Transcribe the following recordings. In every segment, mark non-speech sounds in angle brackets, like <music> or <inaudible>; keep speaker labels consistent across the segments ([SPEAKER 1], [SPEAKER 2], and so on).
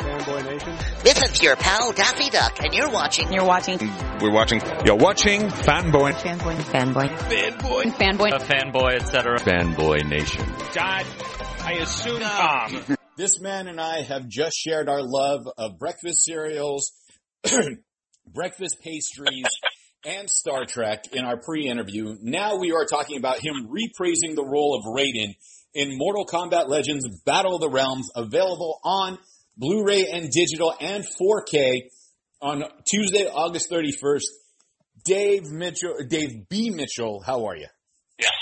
[SPEAKER 1] Fanboy Nation.
[SPEAKER 2] This is your pal Daffy Duck, and you're watching.
[SPEAKER 3] You're watching.
[SPEAKER 4] We're watching. You're watching Fanboy.
[SPEAKER 3] Fanboy. Fanboy.
[SPEAKER 4] Fanboy.
[SPEAKER 3] Fanboy.
[SPEAKER 5] A fanboy, etc.
[SPEAKER 4] Fanboy Nation.
[SPEAKER 6] God, I assume Tom. <laughs>
[SPEAKER 7] This man and I have just shared our love of breakfast cereals, <clears throat> breakfast pastries, <laughs> and Star Trek in our pre-interview. Now we are talking about him reprising the role of Raiden in Mortal Kombat Legends Battle of the Realms, available on Blu-ray and digital and 4K on Tuesday, August 31st. Dave Mitchell, Dave B. Mitchell, how are you?
[SPEAKER 8] Yes.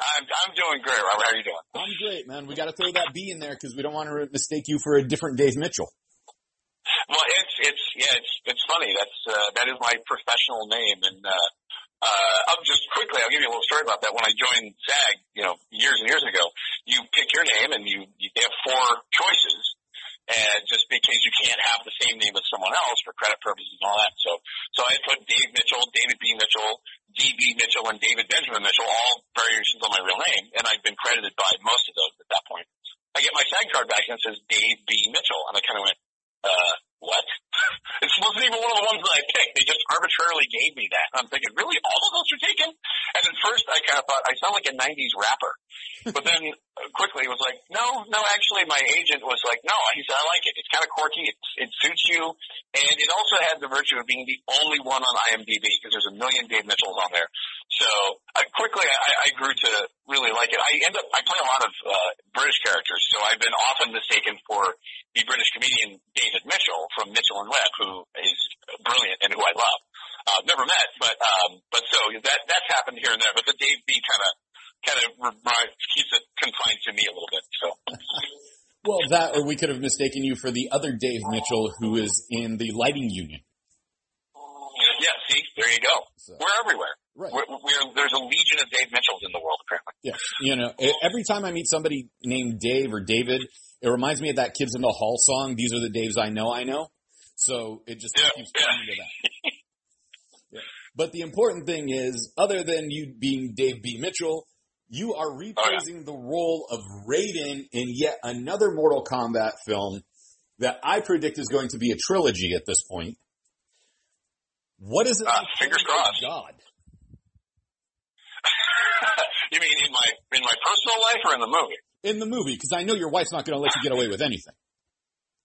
[SPEAKER 8] I'm, I'm doing great, Robert. How are you doing?
[SPEAKER 7] I'm great, man. We got to throw that B in there because we don't want to mistake you for a different Dave Mitchell.
[SPEAKER 8] Well, it's, it's, yeah, it's, it's funny. That's, uh, that is my professional name. And, uh, uh, I'll just quickly, I'll give you a little story about that. When I joined SAG, you know, years and years ago, you pick your name and you, you they have four choices. And just in case you can't have the same name as someone else for credit purposes and all that. So, so I put Dave Mitchell, David B. Mitchell, DB Mitchell, and David Benjamin Mitchell, all variations on my real name. And I've been credited by most of those at that point. I get my SAG card back and it says Dave B. Mitchell. And I kind of went, uh, what? <laughs> it wasn't even one of the ones that I picked. They just arbitrarily gave me that. I'm thinking, really? All of those are taken? And at first I kind of thought, I sound like a 90s rapper. But then uh, it was like, no, no, actually my agent was like, no, he said, I like it. It's kind of quirky. It, it suits you. And it also has the virtue of being the only one on IMDb because there's a million Dave Mitchells on there. So I quickly I, I grew to really like it. I end up, I play a lot of, uh, British characters. So I've been often mistaken for the British comedian David Mitchell from Mitchell and Webb, who is brilliant and who I love. Uh, never met, but, um, but so that, that's happened here and there. But the Dave B kind of, kind of keeps it confined to me a little bit. So.
[SPEAKER 7] Well, that, or we could have mistaken you for the other Dave Mitchell who is in the lighting union.
[SPEAKER 8] Yeah, see, there you go.
[SPEAKER 7] So-
[SPEAKER 8] We're everywhere.
[SPEAKER 7] Right.
[SPEAKER 8] We're, we're, there's a legion of Dave Mitchells in the world, apparently.
[SPEAKER 7] Yeah. You know, every time I meet somebody named Dave or David, it reminds me of that Kids in the Hall song, These Are the Daves I Know I Know. So it just
[SPEAKER 8] Yeah,
[SPEAKER 7] keeps
[SPEAKER 8] yeah.
[SPEAKER 7] to that. <laughs> Yeah. But the important thing is, other than you being Dave B. Mitchell, you are reprising the role of Raiden in yet another Mortal Kombat film that I predict is going to be a trilogy at this point. What is it?
[SPEAKER 8] Uh,
[SPEAKER 7] like
[SPEAKER 8] fingers crossed.
[SPEAKER 7] God. <laughs>
[SPEAKER 8] you mean in my in my personal life or in the movie?
[SPEAKER 7] In the movie, because I know your wife's not going to let you get away with anything.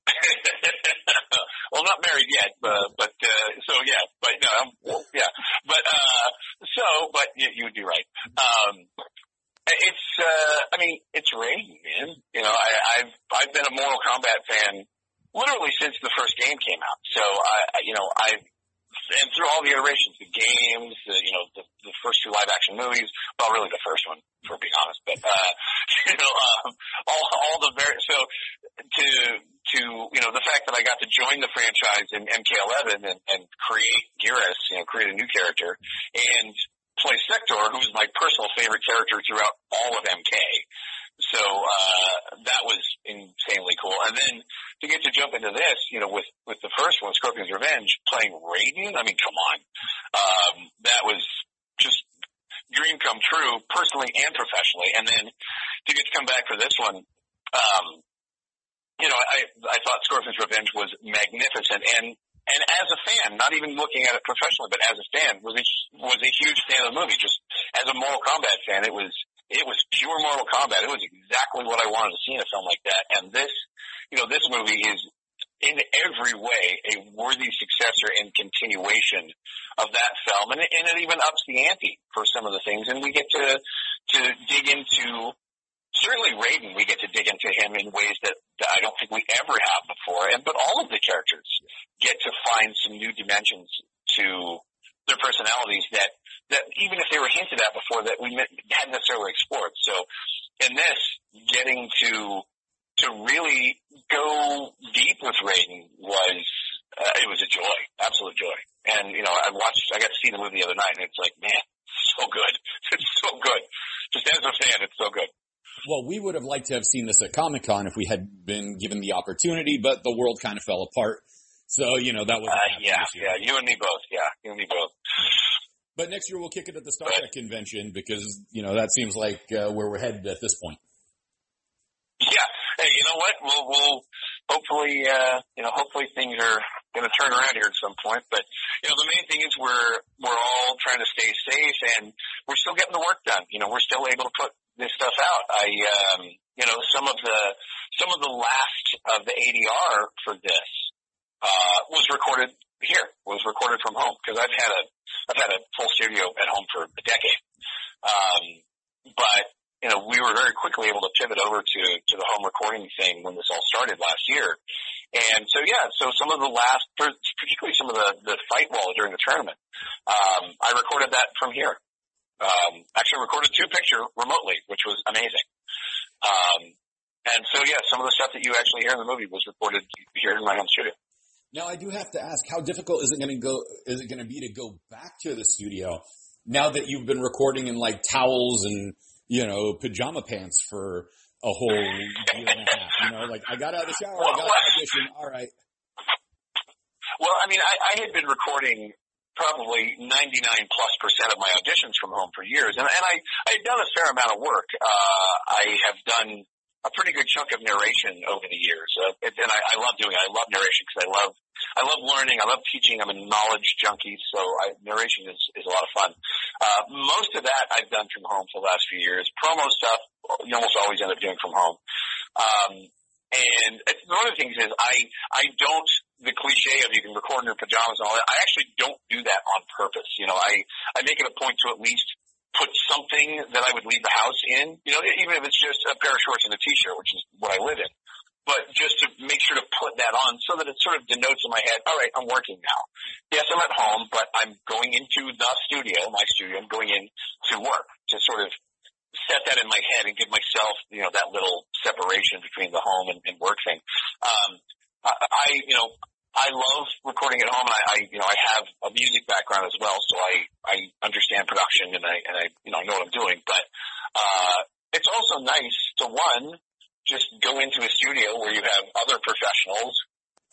[SPEAKER 7] <laughs>
[SPEAKER 8] well, not married yet, but but uh, so yeah, but no, I'm, yeah, but uh, so but you, you would be right. Um, it's uh, I mean it's Raiden, man. You know, I, I've I've been a Mortal Kombat fan literally since the first game came out. So I, you know I and through all the iterations, the games, the, you know, the, the first two live action movies, well, really the first one, for being honest, but, uh, <laughs> you know, um, all, all the very, so to, to, you know, the fact that I got to join the franchise in MK11 and, and create Geras, you know, create a new character and Sektor, who's my personal favorite character throughout all of MK. So, uh, that was insanely cool. And then to get to jump into this, you know, with, with the first one, Scorpion's Revenge, playing Raiden, I mean, come on. Um, that was just dream come true, personally and professionally. And then to get to come back for this one, um, you know, I, I thought Scorpion's Revenge was magnificent and, and as a fan, not even looking at it professionally, but as a fan, was a, was a huge fan of the movie. Just as a Mortal Kombat fan, it was, it was pure Mortal Kombat. It was exactly what I wanted to see in a film like that. And this, you know, this movie is in every way a worthy successor and continuation of that film. And and it even ups the ante for some of the things. And we get to, to dig into, certainly Raiden, we get to dig into him in ways that, that I don't think we ever have before. And, but all of the characters get to find some new dimensions to their personalities that, that even if they were hinted at before that we hadn't necessarily explored. So in this, getting to, to really go deep with Raiden was, uh, it was a joy, absolute joy. And, you know, I watched, I got to see the movie the other night and it's like, man, <laughs> so good. It's so good. Just as a fan, it's so good.
[SPEAKER 7] Well, we would have liked to have seen this at Comic Con if we had been given the opportunity, but the world kind of fell apart. So, you know, that was.
[SPEAKER 8] Uh, yeah, yeah, you and me both. Yeah, you and me both.
[SPEAKER 7] But next year we'll kick it at the Star Trek convention because, you know, that seems like uh, where we're headed at this point.
[SPEAKER 8] Yeah. Hey, you know what? We'll, we'll, hopefully, uh, you know, hopefully things are going to turn around here at some point. But you know, the main thing is we're we're all trying to stay safe, and we're still getting the work done. You know, we're still able to put this stuff out. I, um, you know, some of the some of the last of the ADR for this uh, was recorded here, was recorded from home because I've had a I've had a full studio at home for a decade. Um, but you know, we were very quickly able to pivot over to to the home recording thing when this all started last year. And so yeah, so some of the last, particularly some of the the fight walla during the tournament, um, I recorded that from here. Um, actually recorded to picture remotely, which was amazing. Um, and so yeah, some of the stuff that you actually hear in the movie was recorded here in my home studio.
[SPEAKER 7] Now I do have to ask, how difficult is it going to go? Is it going to be to go back to the studio now that you've been recording in like towels and you know, pajama pants for a whole year and a half. You know, like I got out of the shower, I got audition. <laughs> All right.
[SPEAKER 8] Well, I mean, I, I had been recording probably 99 plus percent of my auditions from home for years, and, and I I had done a fair amount of work. Uh, I have done a pretty good chunk of narration over the years, uh, and I, I love doing it. I love narration because I love I love learning. I love teaching. I'm a knowledge junkie, so I, narration is is a lot of fun. Uh, most of that I've done from home for the last few years. Promo stuff you almost always end up doing from home. Um, and one of the things is I I don't the cliche of you can record in your pajamas and all that. I actually don't do that on purpose. You know, I I make it a point to at least put something that I would leave the house in. You know, even if it's just a pair of shorts and a t-shirt, which is what I live in but just to make sure to put that on so that it sort of denotes in my head, all right, I'm working now. Yes, I'm at home, but I'm going into the studio, my studio, I'm going in to work to sort of set that in my head and give myself, you know, that little separation between the home and, and work thing. Um, I, I, you know, I love recording at home and I, I, you know, I have a music background as well, so I, I understand production and I, and I, you know, I know what I'm doing, but, uh, it's also nice to one, just go into a studio where you have other professionals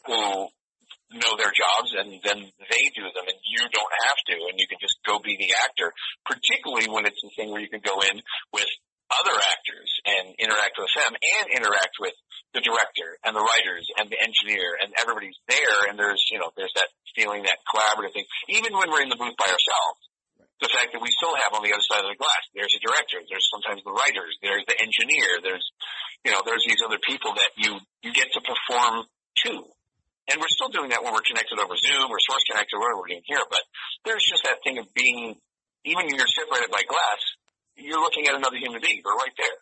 [SPEAKER 8] who know their jobs and then they do them and you don't have to and you can just go be the actor, particularly when it's the thing where you can go in with other actors and interact with them and interact with the director and the writers and the engineer and everybody's there and there's, you know, there's that feeling, that collaborative thing, even when we're in the booth by ourselves the fact that we still have on the other side of the glass, there's a director, there's sometimes the writers, there's the engineer, there's, you know, there's these other people that you, you get to perform to. And we're still doing that when we're connected over Zoom or Source Connect or whatever we're doing here, but there's just that thing of being, even when you're separated by glass, you're looking at another human being. They're right there.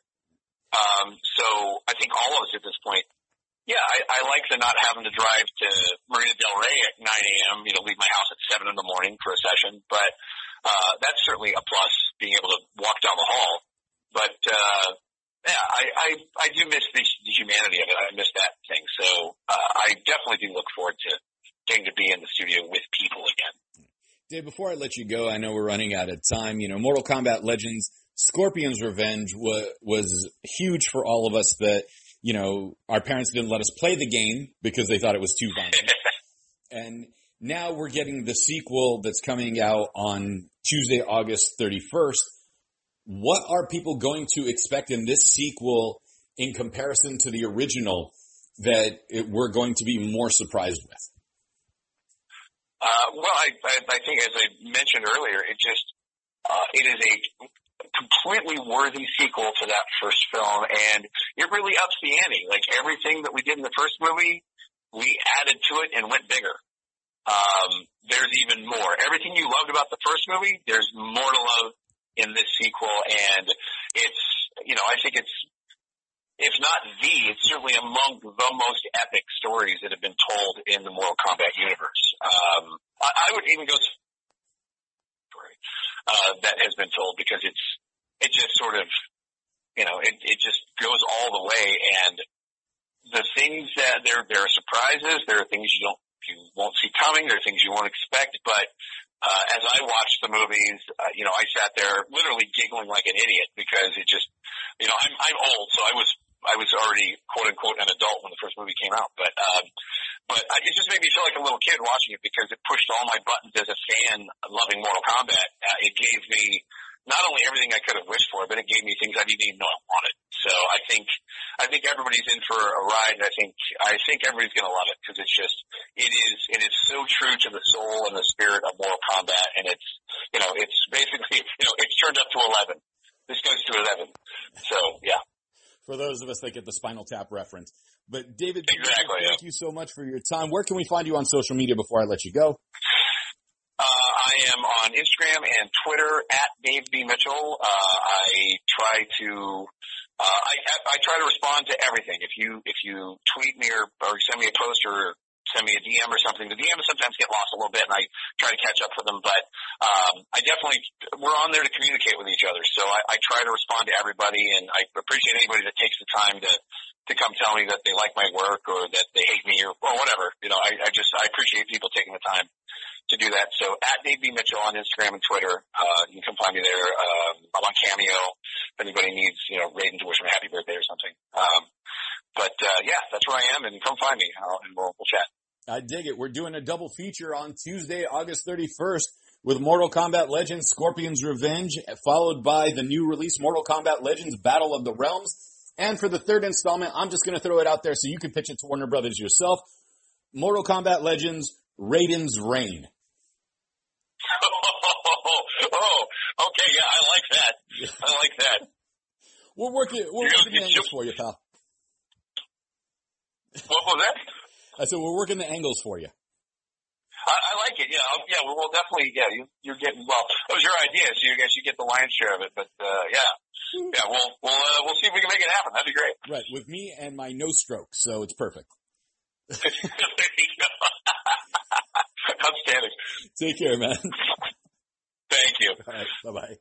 [SPEAKER 8] Um, so I think all of us at this point, yeah, I, I like the not having to drive to Marina Del Rey at 9 a.m., you know, leave my house at 7 in the morning for a session, but uh, that's certainly a plus being able to walk down the hall. But uh, yeah, I, I I do miss the, the humanity of it. I miss that thing. So uh, I definitely do look forward to getting to be in the studio with people again.
[SPEAKER 7] Dave, before I let you go, I know we're running out of time. You know, Mortal Kombat Legends, Scorpion's Revenge was was huge for all of us. That you know, our parents didn't let us play the game because they thought it was too violent, <laughs> and now we're getting the sequel that's coming out on Tuesday, August 31st. What are people going to expect in this sequel in comparison to the original that it, we're going to be more surprised with?
[SPEAKER 8] Uh, well, I, I, I, think, as I mentioned earlier, it just uh, it is a completely worthy sequel to that first film, and it really ups the ante. Like everything that we did in the first movie, we added to it and went bigger um, there's even more. Everything you loved about the first movie, there's more to love in this sequel, and it's, you know, I think it's, if not the, it's certainly among the most epic stories that have been told in the Mortal Kombat universe. Um, I, I would even go uh, that has been told because it's, it just sort of, you know, it, it just goes all the way and the things that there, there are surprises, there are things you don't you won't see coming. There are things you won't expect. But uh, as I watched the movies, uh, you know, I sat there literally giggling like an idiot because it just, you know, I'm I'm old, so I was I was already quote unquote an adult when the first movie came out. But um, but I, it just made me feel like a little kid watching it because it pushed all my buttons as a fan loving Mortal Kombat. Uh, it gave me not only everything I could have wished for, but it gave me things I didn't even know I wanted. So I think I think everybody's in for a ride. And I think I think everybody's going to love it because it's just it is it is so true to the soul and the spirit of Mortal Kombat, and it's you know it's basically <laughs> you know it's turned up to eleven. This goes to eleven. So yeah.
[SPEAKER 7] For those of us that get the Spinal Tap reference, but David,
[SPEAKER 8] Exactly,
[SPEAKER 7] thank you so much for your time. Where can we find you on social media before I let you go?
[SPEAKER 8] Uh, I am on Instagram and Twitter at Dave B Mitchell. Uh, I try to uh, I I try to respond to everything. If you if you tweet me or, or send me a post or send me a DM or something, the DMs sometimes get lost a little bit, and I try to catch up with them. But um, I definitely we're on there to communicate with each other. So I, I try to respond to everybody, and I appreciate anybody that takes the time to to come tell me that they like my work or that they hate me or, or whatever. You know, I, I just I appreciate people taking the time that. So at Dave B. Mitchell on Instagram and Twitter, uh, you can find me there. Um, I'm on Cameo if anybody needs, you know, Raiden to wish him a happy birthday or something. Um, but, uh, yeah, that's where I am and come find me I'll, and we'll, we'll chat.
[SPEAKER 7] I dig it. We're doing a double feature on Tuesday, August 31st with Mortal Kombat Legends Scorpion's Revenge, followed by the new release Mortal Kombat Legends Battle of the Realms. And for the third installment, I'm just going to throw it out there so you can pitch it to Warner Brothers yourself. Mortal Kombat Legends Raiden's Reign.
[SPEAKER 8] Yeah, I like that. I like that.
[SPEAKER 7] We're working, we're
[SPEAKER 8] You
[SPEAKER 7] working the angles for you, pal.
[SPEAKER 8] What was that?
[SPEAKER 7] I said we're working the angles for you.
[SPEAKER 8] I, I like it. Yeah, I'll- yeah. Well, we'll definitely. Yeah, you, you're getting. Well, it was your idea, so you guys should get the lion's share of it. But uh, yeah, yeah. We'll we'll uh, we'll see if we can make it happen. That'd be great.
[SPEAKER 7] Right, with me and my no stroke, so it's perfect. <laughs>
[SPEAKER 8] There you go. <laughs> Outstanding.
[SPEAKER 7] Take care, man. <laughs>
[SPEAKER 8] Thank you.
[SPEAKER 7] Right, bye bye.